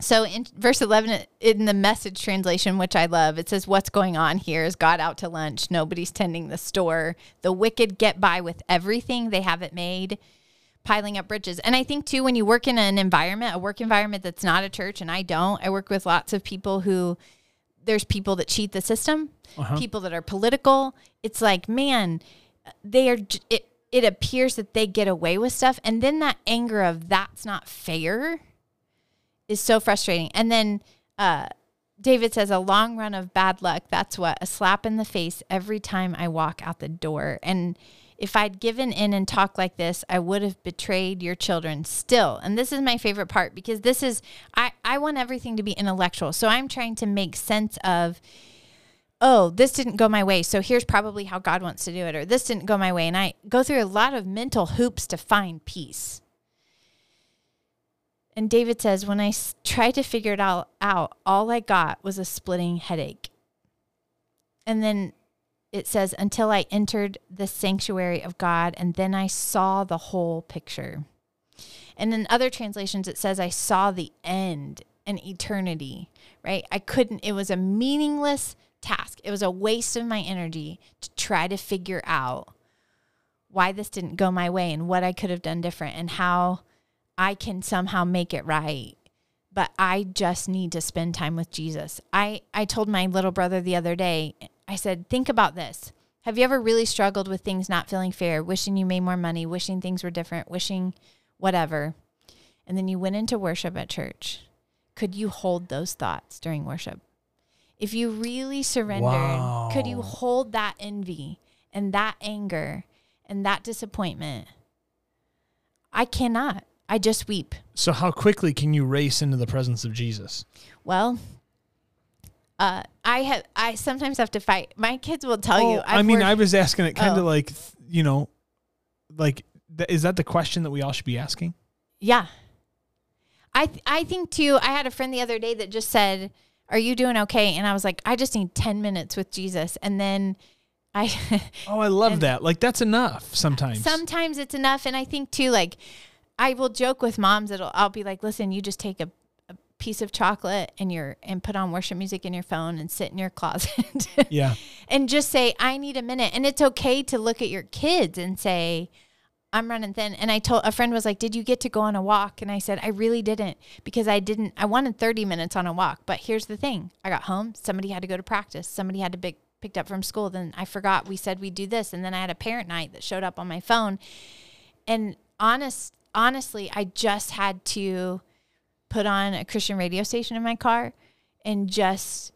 [SPEAKER 3] So in verse 11 in the message translation, which I love, it says, What's going on here? Is God out to lunch? Nobody's tending the store. The wicked get by with everything they haven't made, piling up bridges. And I think, too, when you work in an environment, a work environment that's not a church, and I don't, I work with lots of people who there's people that cheat the system, uh-huh. people that are political. It's like, man, they are, it, it appears that they get away with stuff. And then that anger of that's not fair is so frustrating. And then uh, David says, a long run of bad luck. That's what a slap in the face every time I walk out the door. And if I'd given in and talked like this, I would have betrayed your children still. And this is my favorite part because this is, I, I want everything to be intellectual. So I'm trying to make sense of, oh, this didn't go my way. So here's probably how God wants to do it. Or this didn't go my way. And I go through a lot of mental hoops to find peace. And David says, when I tried to figure it all out, all I got was a splitting headache. And then it says, until I entered the sanctuary of God, and then I saw the whole picture. And in other translations, it says, I saw the end and eternity, right? I couldn't, it was a meaningless task. It was a waste of my energy to try to figure out why this didn't go my way and what I could have done different and how I can somehow make it right. But I just need to spend time with Jesus. I, I told my little brother the other day, I said, think about this. Have you ever really struggled with things not feeling fair, wishing you made more money, wishing things were different, wishing whatever? And then you went into worship at church. Could you hold those thoughts during worship? If you really surrendered, could you hold that envy and that anger and that disappointment? I cannot. I just weep.
[SPEAKER 2] So how quickly can you race into the presence of Jesus?
[SPEAKER 3] Well, uh, I have. I sometimes have to fight. My kids will tell you.
[SPEAKER 2] Oh, I
[SPEAKER 3] I've
[SPEAKER 2] mean,
[SPEAKER 3] worked-
[SPEAKER 2] I was asking it kind of
[SPEAKER 3] Oh.
[SPEAKER 2] like, you know, like th- is that the question that we all should be asking?
[SPEAKER 3] Yeah. I th- I think too. I had a friend the other day that just said, "Are you doing okay?" And I was like, "I just need ten minutes with Jesus." And then I
[SPEAKER 2] Oh, I love that. Like that's enough sometimes.
[SPEAKER 3] sometimes it's enough. And I think too, like I will joke with moms that'll I'll be like, "Listen, you just take a, a piece of chocolate and your and put on worship music in your phone and sit in your closet."
[SPEAKER 2] yeah.
[SPEAKER 3] and just say, I need a minute. And it's okay to look at your kids and say, I'm running thin. And I told a friend was like, Did you get to go on a walk? And I said, I really didn't because I didn't, I wanted 30 minutes on a walk. But here's the thing I got home, somebody had to go to practice, somebody had to be picked up from school. Then I forgot we said we'd do this. And then I had a parent night that showed up on my phone. And honest, honestly, I just had to put on a Christian radio station in my car and just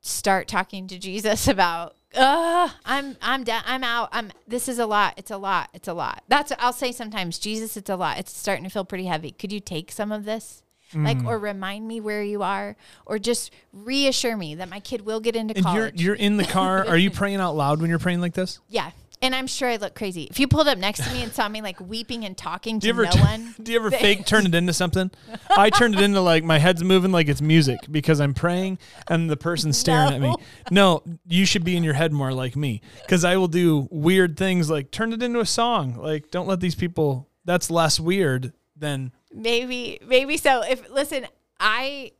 [SPEAKER 3] start talking to Jesus about uh, I'm I'm done. I'm out. I'm. This is a lot. It's a lot. It's a lot. That's I'll say sometimes. Jesus, it's a lot. It's starting to feel pretty heavy. Could you take some of this? Like,
[SPEAKER 2] Mm.
[SPEAKER 3] or remind me where you are, or just reassure me that my kid will get into
[SPEAKER 2] And you're
[SPEAKER 3] college.
[SPEAKER 2] you're in the car. Are you praying out loud when you're praying like this?
[SPEAKER 3] yeah, and I'm sure I look crazy. If you pulled up next to me and saw me like weeping and talking
[SPEAKER 2] Do you
[SPEAKER 3] to
[SPEAKER 2] ever
[SPEAKER 3] no one,
[SPEAKER 2] do you ever fake turn it into something? I turned it into like my head's moving like it's music because I'm praying and the person's staring at me. No, you should be in your head more like me because I will do weird things like turn it into a song. Like don't let these people. That's less weird than
[SPEAKER 3] Maybe, maybe so. If listen, I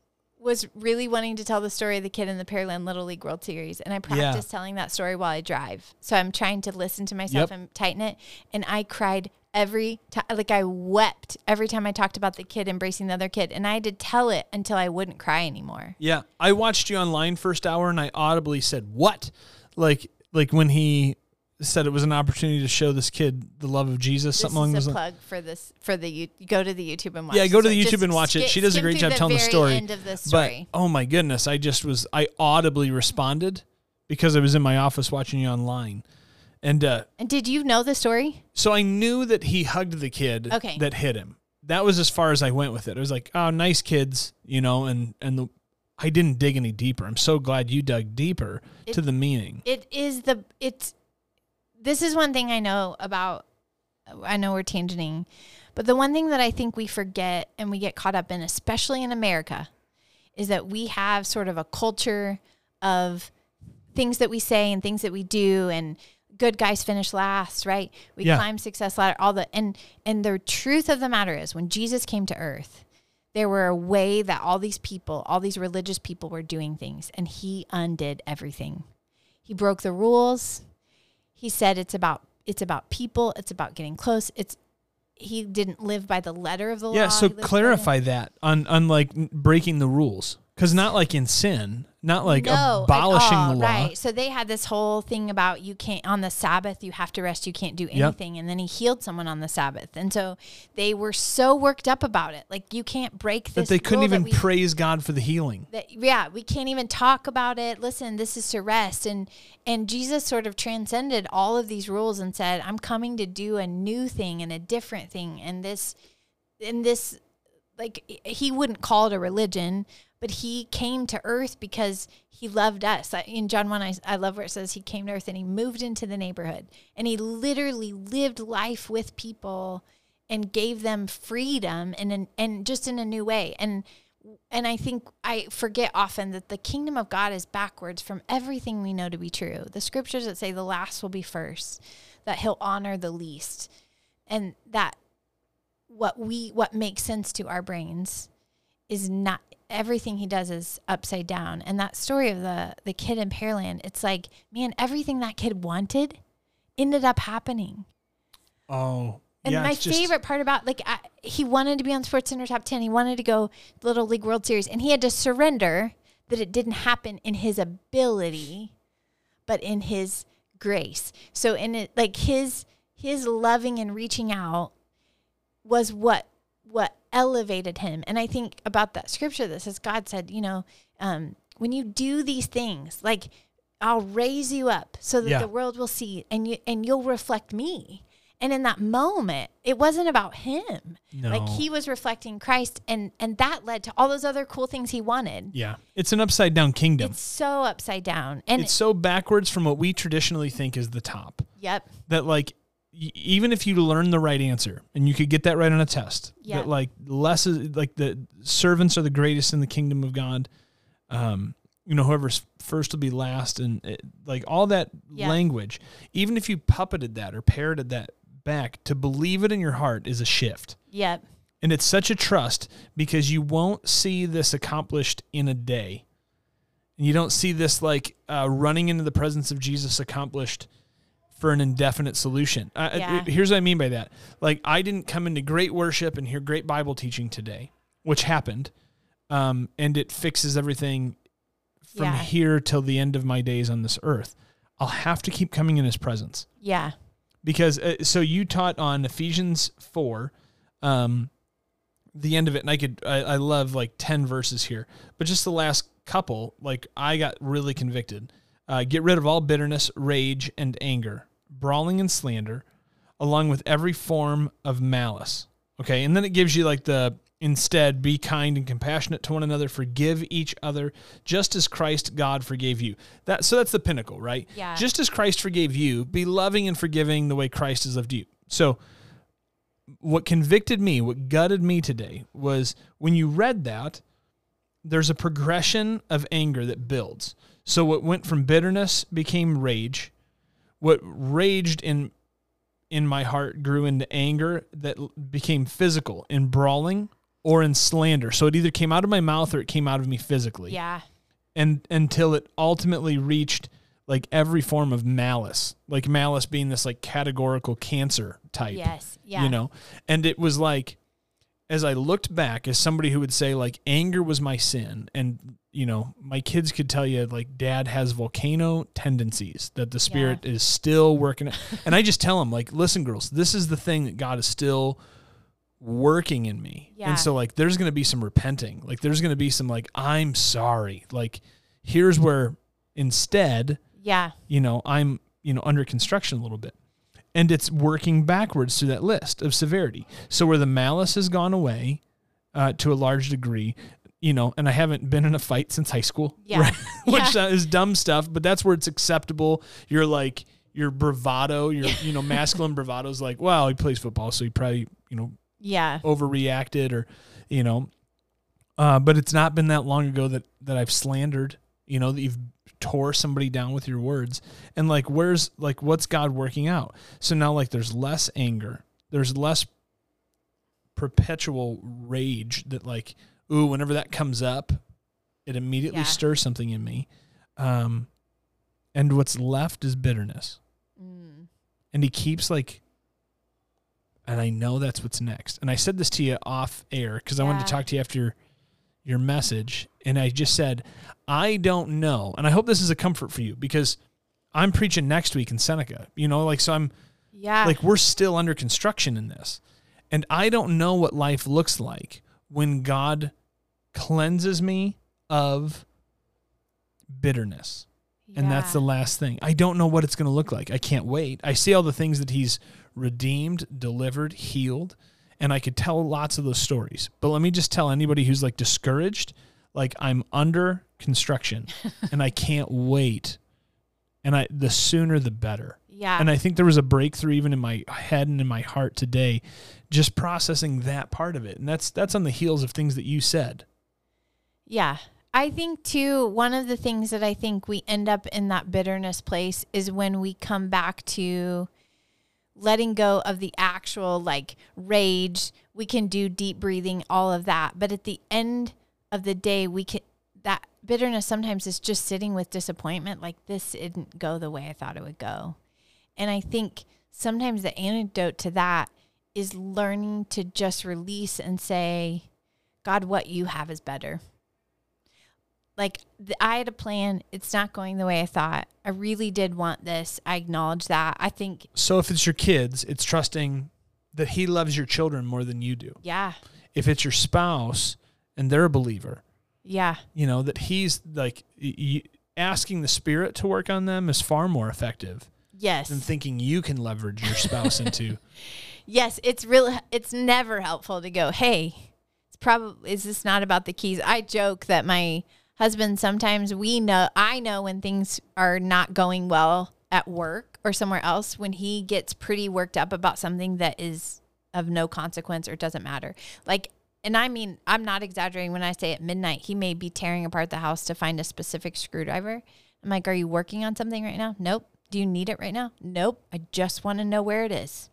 [SPEAKER 3] was really wanting to tell the story of the kid in the Pearland Little League World Series, and I practice telling that story while I drive. So I'm trying to listen to myself
[SPEAKER 2] Yep.
[SPEAKER 3] and tighten it. And I cried every time, like I wept every time I talked about the kid embracing the other kid, and I had to tell it until I wouldn't cry anymore.
[SPEAKER 2] Yeah, I watched you online first hour and I audibly said, "What?" Like like when he said it was an opportunity to show this kid the love of Jesus,
[SPEAKER 3] This
[SPEAKER 2] something along those
[SPEAKER 3] plug for this for the you go to the YouTube and watch.
[SPEAKER 2] Yeah, go to the YouTube and watch it. She does a great job telling the story.
[SPEAKER 3] End of the
[SPEAKER 2] But
[SPEAKER 3] story.
[SPEAKER 2] oh my goodness, I just was I audibly responded because I was in my office watching you online. And uh,
[SPEAKER 3] and did you know the story?
[SPEAKER 2] so I knew that he hugged the kid
[SPEAKER 3] Okay.
[SPEAKER 2] that hit him. That was as far as I went with it. I was like, "Oh, nice kids," you know, and and the I didn't dig any deeper. I'm so glad you dug deeper to the meaning.
[SPEAKER 3] it is the it's this is one thing I know about I know we're tangenting, but the one thing that I think we forget and we get caught up in, especially in America, is that we have sort of a culture of things that we say and things that we do and good guys finish last, right? We
[SPEAKER 2] Yeah.
[SPEAKER 3] climb success ladder, all the and and the truth of the matter is when Jesus came to earth, there were a way that all these people, all these religious people were doing things, and he undid everything. He broke the rules. He said it's about it's about people, it's about getting close. It's he didn't live by the letter of the law.
[SPEAKER 2] Yeah, so
[SPEAKER 3] he lived by the-
[SPEAKER 2] clarify that on on like breaking the rules cuz not like in sin, not like
[SPEAKER 3] no,
[SPEAKER 2] abolishing
[SPEAKER 3] all,
[SPEAKER 2] the law.
[SPEAKER 3] Right. So they had this whole thing about you can't on the Sabbath you have to rest, you can't do anything, and then he healed someone on the Sabbath, and so they were so worked up about it, like you can't break
[SPEAKER 2] That
[SPEAKER 3] this.
[SPEAKER 2] they couldn't even
[SPEAKER 3] we-
[SPEAKER 2] praise God for the healing.
[SPEAKER 3] that yeah we can't even talk about it listen this is to rest and and jesus sort of transcended all of these rules and said i'm coming to do a new thing and a different thing and this and this like he wouldn't call it a religion but he came to earth because he loved us in john 1 I, I love where it says he came to earth and he moved into the neighborhood and he literally lived life with people and gave them freedom and an, and just in a new way and and I think I forget often that the kingdom of God is backwards from everything we know to be true. The scriptures that say the last will be first, that he'll honor the least, and that what we what makes sense to our brains is not everything he does is upside down. And that story of the the kid in Pearland, it's like, man, everything that kid wanted ended up happening.
[SPEAKER 2] Oh.
[SPEAKER 3] And
[SPEAKER 2] yeah,
[SPEAKER 3] my favorite part about like I, he wanted to be on Sports Center Top Ten. He wanted to go Little League World Series, and he had to surrender that it didn't happen in his ability, but in his grace. So in it, like his his loving and reaching out was what what elevated him. And I think about that scripture that says God said, you know, um, when you do these things, like I'll raise you up so that
[SPEAKER 2] Yeah.
[SPEAKER 3] the world will see and you and you'll reflect me. And in that moment, it wasn't about him. Like he was reflecting Christ and and that led to all those other cool things he wanted.
[SPEAKER 2] Yeah. It's an upside down kingdom.
[SPEAKER 3] It's so upside down. And
[SPEAKER 2] it's so backwards from what we traditionally think is the top.
[SPEAKER 3] yep.
[SPEAKER 2] That like even if you learn the right answer and you could get that right on a test,
[SPEAKER 3] Yeah.
[SPEAKER 2] that like less is like the servants are the greatest in the kingdom of God. Um, you know, whoever's first will be last, and it, like all that
[SPEAKER 3] Yeah.
[SPEAKER 2] language. Even if you puppeted that or parroted that back, to believe it in your heart is a shift.
[SPEAKER 3] Yep.
[SPEAKER 2] And it's such a trust because you won't see this accomplished in a day. And you don't see this like uh, running into the presence of Jesus accomplished for an indefinite solution.
[SPEAKER 3] Yeah.
[SPEAKER 2] here's what I mean by that. Like, I didn't come into great worship and hear great Bible teaching today, which happened. Um, and it fixes everything from
[SPEAKER 3] Yeah.
[SPEAKER 2] here till the end of my days on this earth. I'll have to keep coming in his presence
[SPEAKER 3] Yeah.
[SPEAKER 2] because uh, so you taught on Ephesians four, um, the end of it, and I could I, I love like ten verses here, but just the last couple, like I got really convicted. Uh, get rid of all bitterness, rage, and anger, brawling and slander, along with every form of malice. Okay, and then it gives you like the instead be kind and compassionate to one another, forgive each other, just as Christ God forgave you. That so that's the pinnacle, right?
[SPEAKER 3] Yeah.
[SPEAKER 2] Just as Christ forgave you, be loving and forgiving the way Christ has loved you. So what convicted me, what gutted me today was when you read that, there's a progression of anger that builds. So what went from bitterness became rage. What raged in in my heart grew into anger that became physical in brawling or in slander. So it either came out of my mouth or it came out of me physically.
[SPEAKER 3] Yeah.
[SPEAKER 2] And until it ultimately reached like every form of malice, like malice being this like categorical cancer type
[SPEAKER 3] Yes. Yeah.
[SPEAKER 2] you know and it was like as i looked back as somebody who would say like anger was my sin and you know my kids could tell you like dad has volcano tendencies that the spirit is still working and i just tell them like listen girls this is the thing that god is still working in me
[SPEAKER 3] Yeah.
[SPEAKER 2] and so like there's gonna be some repenting like there's gonna be some like i'm sorry like here's where instead
[SPEAKER 3] Yeah.
[SPEAKER 2] you know, I'm, you know, under construction a little bit. And it's working backwards through that list of severity. So where the malice has gone away uh, to a large degree, you know, and I haven't been in a fight since high school,
[SPEAKER 3] Yeah.
[SPEAKER 2] right? which
[SPEAKER 3] Yeah.
[SPEAKER 2] uh, is dumb stuff, but that's where it's acceptable. You're like, your bravado, your, you know, masculine bravado is like, well, he plays football, so he probably, you know,
[SPEAKER 3] Yeah.
[SPEAKER 2] overreacted or, you know, uh, but it's not been that long ago that, that I've slandered, you know, that you've tore somebody down with your words and like, where's like, what's God working out? So now like there's less anger, there's less perpetual rage that like, ooh, whenever that comes up, it immediately
[SPEAKER 3] Yeah.
[SPEAKER 2] stirs something in me. Um, and what's left is bitterness
[SPEAKER 3] Mm.
[SPEAKER 2] and he keeps like and I know that's what's next. And I said this to you off air because I wanted to talk to you after your, message. And I just said, I don't know. And I hope this is a comfort for you because I'm preaching next week in Seneca. You know, like so I'm
[SPEAKER 3] Yeah.
[SPEAKER 2] like we're still under construction in this. And I don't know what life looks like when God cleanses me of bitterness. And that's the last thing. I don't know what it's going to look like. I can't wait. I see all the things that he's redeemed, delivered, healed, and I could tell lots of those stories. But let me just tell anybody who's like discouraged, like I'm under construction and I can't wait. And I the sooner the better.
[SPEAKER 3] Yeah.
[SPEAKER 2] And I think there was a breakthrough even in my head and in my heart today just processing that part of it. And that's that's on the heels of things that you said.
[SPEAKER 3] Yeah. I think too, one of the things that I think we end up in that bitterness place is when we come back to letting go of the actual like rage. We can do deep breathing, all of that. But at the end of the day, we can, that bitterness sometimes is just sitting with disappointment. Like this didn't go the way I thought it would go. And I think sometimes the antidote to that is learning to just release and say, God, what you have is better like th- I had a plan. It's not going the way I thought. I really did want this. I acknowledge that. I think,
[SPEAKER 2] So if it's your kids, it's trusting that he loves your children more than you do.
[SPEAKER 3] yeah,
[SPEAKER 2] If it's your spouse and they're a believer,
[SPEAKER 3] yeah,
[SPEAKER 2] you know, that he's like y- y- asking the spirit to work on them is far more effective
[SPEAKER 3] yes,
[SPEAKER 2] than thinking you can leverage your spouse into.
[SPEAKER 3] yes. It's really, it's never helpful to go, hey, it's probably, is this not about the keys? I joke that my husband sometimes we know, I know when things are not going well at work or somewhere else when he gets pretty worked up about something that is of no consequence or doesn't matter. Like, and I mean, I'm not exaggerating when I say at midnight, he may be tearing apart the house to find a specific screwdriver. I'm like, Are you working on something right now? Nope. Do you need it right now? Nope. I just want to know where it is.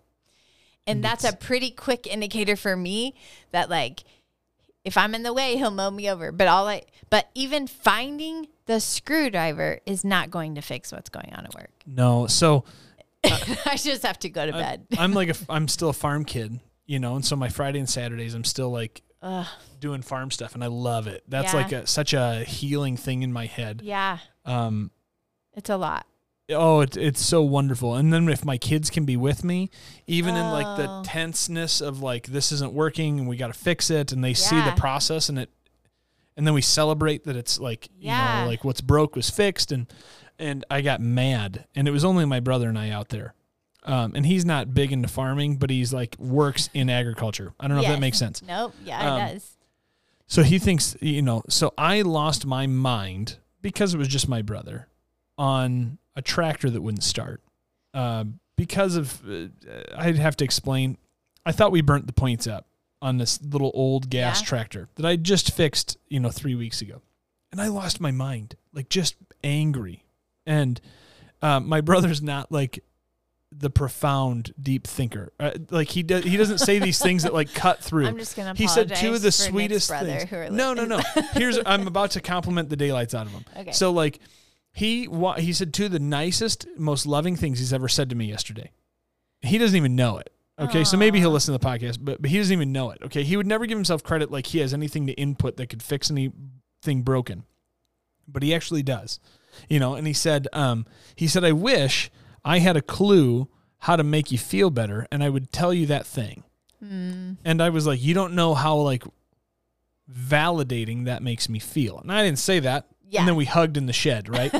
[SPEAKER 3] And that's a pretty quick indicator for me that, like, if I'm in the way, he'll mow me over. But all I, but even finding the screwdriver is not going to fix what's going on at work.
[SPEAKER 2] no. So
[SPEAKER 3] I just have to go to bed.
[SPEAKER 2] I'm like a, I'm still a farm kid, you know, and so my Friday and Saturdays I'm still like
[SPEAKER 3] Ugh.
[SPEAKER 2] doing farm stuff and I love it. That's
[SPEAKER 3] Yeah.
[SPEAKER 2] like a, such a healing thing in my head.
[SPEAKER 3] Yeah,
[SPEAKER 2] Um
[SPEAKER 3] it's a lot.
[SPEAKER 2] Oh, it's it's so wonderful. And then if my kids can be with me, even in like the
[SPEAKER 3] Oh.
[SPEAKER 2] tenseness of like this isn't working and we got to fix it and they see the process and it and then we celebrate that it's like, you know, like what's broke was fixed and and I got mad, and it was only my brother and I out there. Um, and he's not big into farming, but he's like works in agriculture. I don't know if that makes sense.
[SPEAKER 3] Nope. Yeah,
[SPEAKER 2] Um,
[SPEAKER 3] it does.
[SPEAKER 2] So he thinks, you know, so I lost my mind because it was just my brother on a tractor that wouldn't start. Uh, because of, uh, I'd have to explain. I thought we burnt the points up on this little old gas
[SPEAKER 3] Yeah.
[SPEAKER 2] tractor that I just fixed, you know, three weeks ago. And I lost my mind, like just angry. And uh, my brother's not like the profound, deep thinker. Uh, like he does, he doesn't say these things that like cut through
[SPEAKER 3] I'm just gonna.
[SPEAKER 2] he said two of the
[SPEAKER 3] apologize for Nick's
[SPEAKER 2] sweetest things.
[SPEAKER 3] Are
[SPEAKER 2] No, no, no. Here's I'm about to compliment the daylights out of him.
[SPEAKER 3] Okay.
[SPEAKER 2] So like he wa- he said two of the nicest, most loving things he's ever said to me yesterday. He doesn't even know it. Okay, so maybe he'll listen to the podcast, but, but he doesn't even know it. Okay, he would never give himself credit like he has anything to input that could fix anything broken, but he actually does. You know, and he said, um, he said, I wish I had a clue how to make you feel better, and I would tell you that thing. And I was like, you don't know how like validating that makes me feel. And I didn't say that.
[SPEAKER 3] Yeah.
[SPEAKER 2] And then we hugged in the shed, right?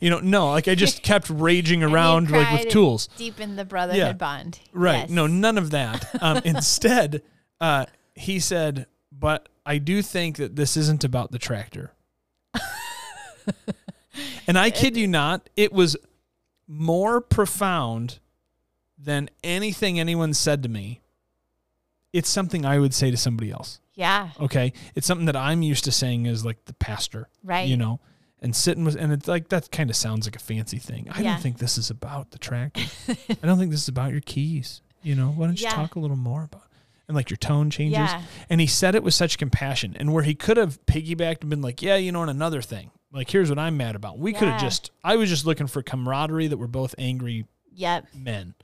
[SPEAKER 2] you know, no, like I just kept raging around like with tools.
[SPEAKER 3] Deepen the brotherhood
[SPEAKER 2] Yeah.
[SPEAKER 3] bond.
[SPEAKER 2] Right.
[SPEAKER 3] Yes.
[SPEAKER 2] No, none of that. Um, instead, uh, he said, but I do think that this isn't about the tractor. and I kid you not, it was more profound than anything anyone said to me. It's something I would say to somebody else.
[SPEAKER 3] Yeah.
[SPEAKER 2] Okay. It's something that I'm used to saying as like the pastor.
[SPEAKER 3] Right.
[SPEAKER 2] You know, and sitting with, and it's like, that kind of sounds like a fancy thing. I
[SPEAKER 3] Yeah.
[SPEAKER 2] don't think this is about the tractor. I don't think this is about your keys. You know, why don't you
[SPEAKER 3] Yeah.
[SPEAKER 2] talk a little more about it? and like your tone changes.
[SPEAKER 3] Yeah.
[SPEAKER 2] And he said it with such compassion. And where he could have piggybacked and been like, yeah, you know, and another thing. Like, here's what I'm mad about. We could have just, I was just looking for camaraderie that we're both angry
[SPEAKER 3] Yep.
[SPEAKER 2] men.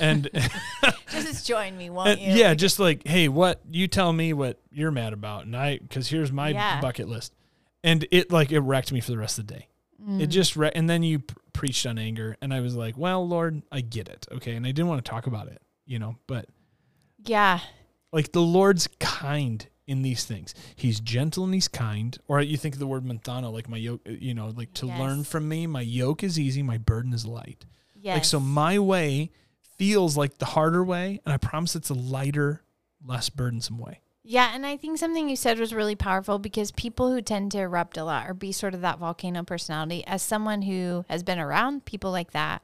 [SPEAKER 2] And,
[SPEAKER 3] Just join me, won't
[SPEAKER 2] and
[SPEAKER 3] you?
[SPEAKER 2] yeah, just like, hey, what you tell me what you're mad about, and I, because here's my
[SPEAKER 3] Yeah.
[SPEAKER 2] bucket list, and it like it wrecked me for the rest of the day.
[SPEAKER 3] Mm.
[SPEAKER 2] It just wrecked, and then you p- preached on anger, and I was like, well, Lord, I get it, okay, and I didn't want to talk about it, you know, but
[SPEAKER 3] Yeah.
[SPEAKER 2] like the Lord's kind in these things. He's gentle and he's kind. Or you think of the word manthano, like my yoke, you know, like to learn from me, my yoke is easy, my burden is light.
[SPEAKER 3] Yes.
[SPEAKER 2] Like so my way feels like the harder way, and I promise it's a lighter, less burdensome way.
[SPEAKER 3] Yeah, and I think something you said was really powerful because people who tend to erupt a lot or be sort of that volcano personality, as someone who has been around people like that,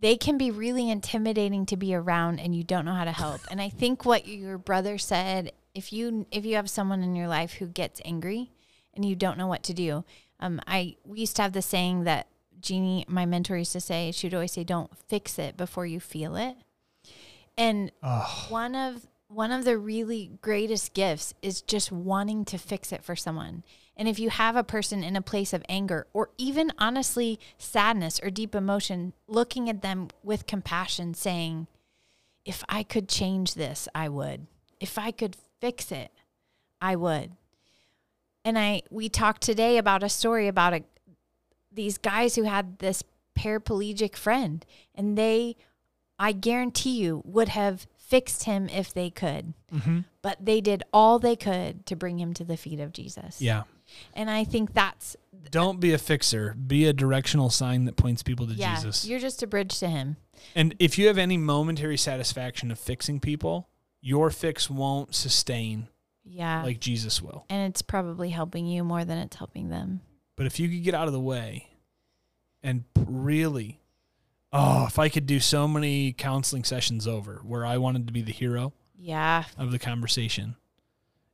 [SPEAKER 3] they can be really intimidating to be around and you don't know how to help. and I think what your brother said, if you if you have someone in your life who gets angry and you don't know what to do, um, I we used to have the saying that Jeannie, my mentor, used to say, she would always say, "Don't fix it before you feel it." And one of one of the really greatest gifts is just wanting to fix it for someone. And if you have a person in a place of anger or even honestly sadness or deep emotion, looking at them with compassion, saying, If I could change this, I would. If I could fix it, I would. And I we talked today about a story about a these guys who had this paraplegic friend and they I guarantee you would have fixed him if they could. Mm-hmm. But they did all they could to bring him to the feet of Jesus.
[SPEAKER 2] Yeah.
[SPEAKER 3] And I think that's
[SPEAKER 2] Don't be a fixer. Be a directional sign that points people to
[SPEAKER 3] yeah,
[SPEAKER 2] Jesus.
[SPEAKER 3] you're just a bridge to him.
[SPEAKER 2] And if you have any momentary satisfaction of fixing people, your fix won't sustain
[SPEAKER 3] Yeah.
[SPEAKER 2] like Jesus will.
[SPEAKER 3] and it's probably helping you more than it's helping them.
[SPEAKER 2] But if you could get out of the way and really, oh, if I could do so many counseling sessions over where I wanted to be the hero
[SPEAKER 3] Yeah.
[SPEAKER 2] of the conversation,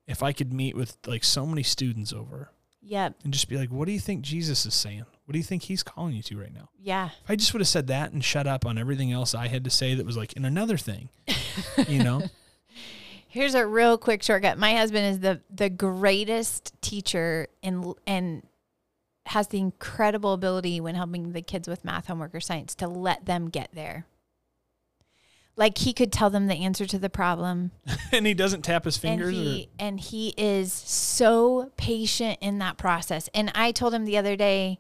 [SPEAKER 2] if I could meet with like so many students over
[SPEAKER 3] Yep.
[SPEAKER 2] and just be like, what do you think Jesus is saying? What do you think he's calling you to right now?
[SPEAKER 3] Yeah.
[SPEAKER 2] If I just would have said that and shut up on everything else I had to say that was like in another thing, you know?
[SPEAKER 3] Here's a real quick shortcut. My husband is the the greatest teacher and and has the incredible ability when helping the kids with math homework or science to let them get there. Like he could tell them the answer to the problem
[SPEAKER 2] and he doesn't tap his fingers.
[SPEAKER 3] and he and he is so patient in that process. And I told him the other day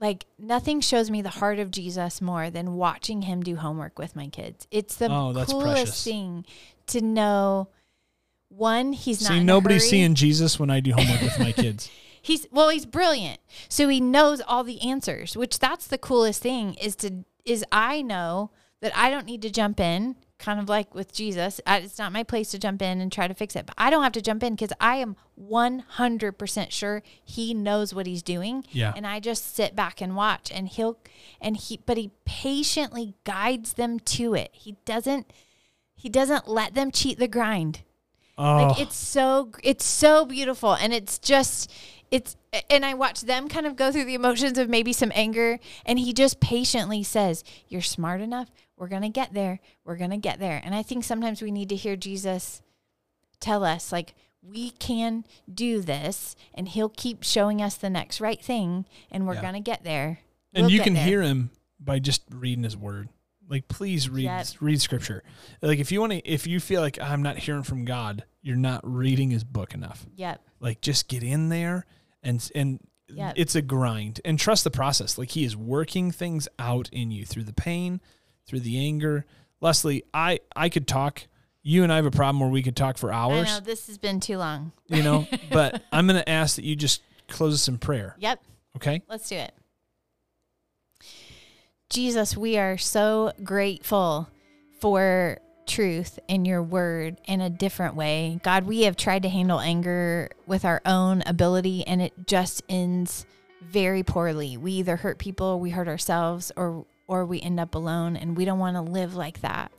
[SPEAKER 3] like nothing shows me the heart of Jesus more than watching him do homework with my kids. It's the
[SPEAKER 2] Oh,
[SPEAKER 3] coolest
[SPEAKER 2] precious.
[SPEAKER 3] thing to know one he's
[SPEAKER 2] or,
[SPEAKER 3] not
[SPEAKER 2] see, nobody's seeing Jesus when I do homework with my kids.
[SPEAKER 3] He's well, he's brilliant. So he knows all the answers, which that's the coolest thing is to is I know that I don't need to jump in, kind of like with Jesus. I, it's not my place to jump in and try to fix it, but I don't have to jump in because I am 100% sure he knows what he's doing.
[SPEAKER 2] Yeah.
[SPEAKER 3] And I just sit back and watch and he'll, and he, but he patiently guides them to it. He doesn't, he doesn't let them cheat the grind.
[SPEAKER 2] Oh,
[SPEAKER 3] Like it's so it's so beautiful and it's just it's and I watch them kind of go through the emotions of maybe some anger and he just patiently says, "You're smart enough. We're going to get there. We're going to get there." And I think sometimes we need to hear Jesus tell us like we can do this and he'll keep showing us the next right thing and we're
[SPEAKER 2] Yeah.
[SPEAKER 3] going to get there.
[SPEAKER 2] and
[SPEAKER 3] We'll
[SPEAKER 2] you can
[SPEAKER 3] there.
[SPEAKER 2] hear him by just reading his word. Like, please read
[SPEAKER 3] Yep.
[SPEAKER 2] read scripture. Like, if you want to, if you feel like I'm not hearing from God, you're not reading His book enough.
[SPEAKER 3] Yep.
[SPEAKER 2] Like, just get in there and and it's a grind and trust the process. Like He is working things out in you through the pain, through the anger. Leslie, I I could talk. You and I have a problem where we could talk for
[SPEAKER 3] I
[SPEAKER 2] hours.
[SPEAKER 3] know this has been too long.
[SPEAKER 2] You know, but I'm going to ask that you just close us in prayer.
[SPEAKER 3] Yep.
[SPEAKER 2] Okay.
[SPEAKER 3] Let's do it. Jesus, we are so grateful for truth in your word in a different way. God, we have tried to handle anger with our own ability and it just ends very poorly. We either hurt people, we hurt ourselves, or or we end up alone and we don't want to live like that.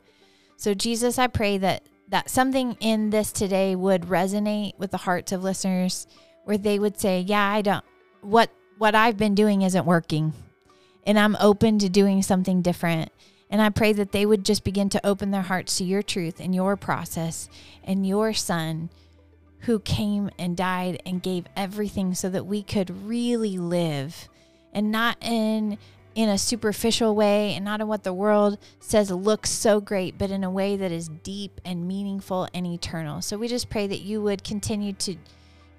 [SPEAKER 3] So Jesus, I pray that that something in this today would resonate with the hearts of listeners where they would say, "Yeah, I don't what what I've been doing isn't working and I'm open to doing something different." And I pray that they would just begin to open their hearts to your truth and your process and your son who came and died and gave everything so that we could really live and not in in a superficial way and not in what the world says looks so great but in a way that is deep and meaningful and eternal. So we just pray that you would continue to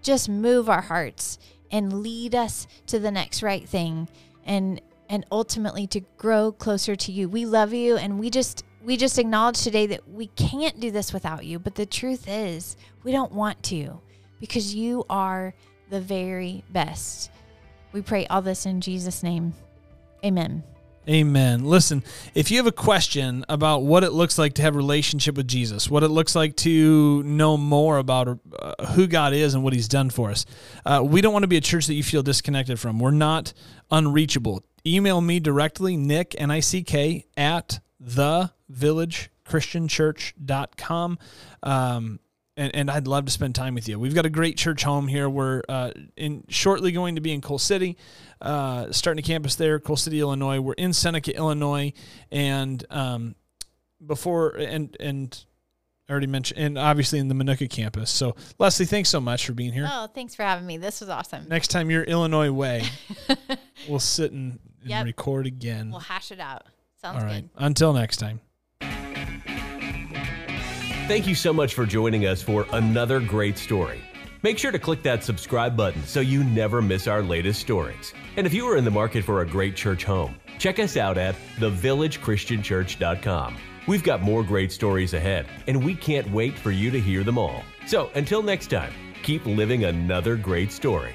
[SPEAKER 3] just move our hearts and lead us to the next right thing and and ultimately to grow closer to you. We love you and we just we just acknowledge today that we can't do this without you, but the truth is we don't want to because you are the very best. We pray all this in Jesus name. Amen.
[SPEAKER 2] Amen. Listen, if you have a question about what it looks like to have a relationship with Jesus, what it looks like to know more about uh, who God is and what He's done for us, uh, we don't want to be a church that you feel disconnected from. We're not unreachable. Email me directly, Nick, N I C K, at thevillagechristianchurch.com. Um, and, and I'd love to spend time with you. We've got a great church home here. We're uh, in shortly going to be in Coal City, uh, starting a campus there, Coal City, Illinois. We're in Seneca, Illinois, and um, before and and I already mentioned, and obviously in the Minooka campus. So Leslie, thanks so much for being here.
[SPEAKER 3] Oh, thanks for having me. This was awesome.
[SPEAKER 2] Next time you're Illinois way, we'll sit and, and
[SPEAKER 3] Yep.
[SPEAKER 2] record again.
[SPEAKER 3] We'll hash it out. Sounds
[SPEAKER 2] All right.
[SPEAKER 3] good.
[SPEAKER 2] Until next time.
[SPEAKER 1] Thank you so much for joining us for another great story. Make sure to click that subscribe button so you never miss our latest stories. And if you are in the market for a great church home, check us out at thevillagechristianchurch.com. We've got more great stories ahead, and we can't wait for you to hear them all. So until next time, keep living another great story.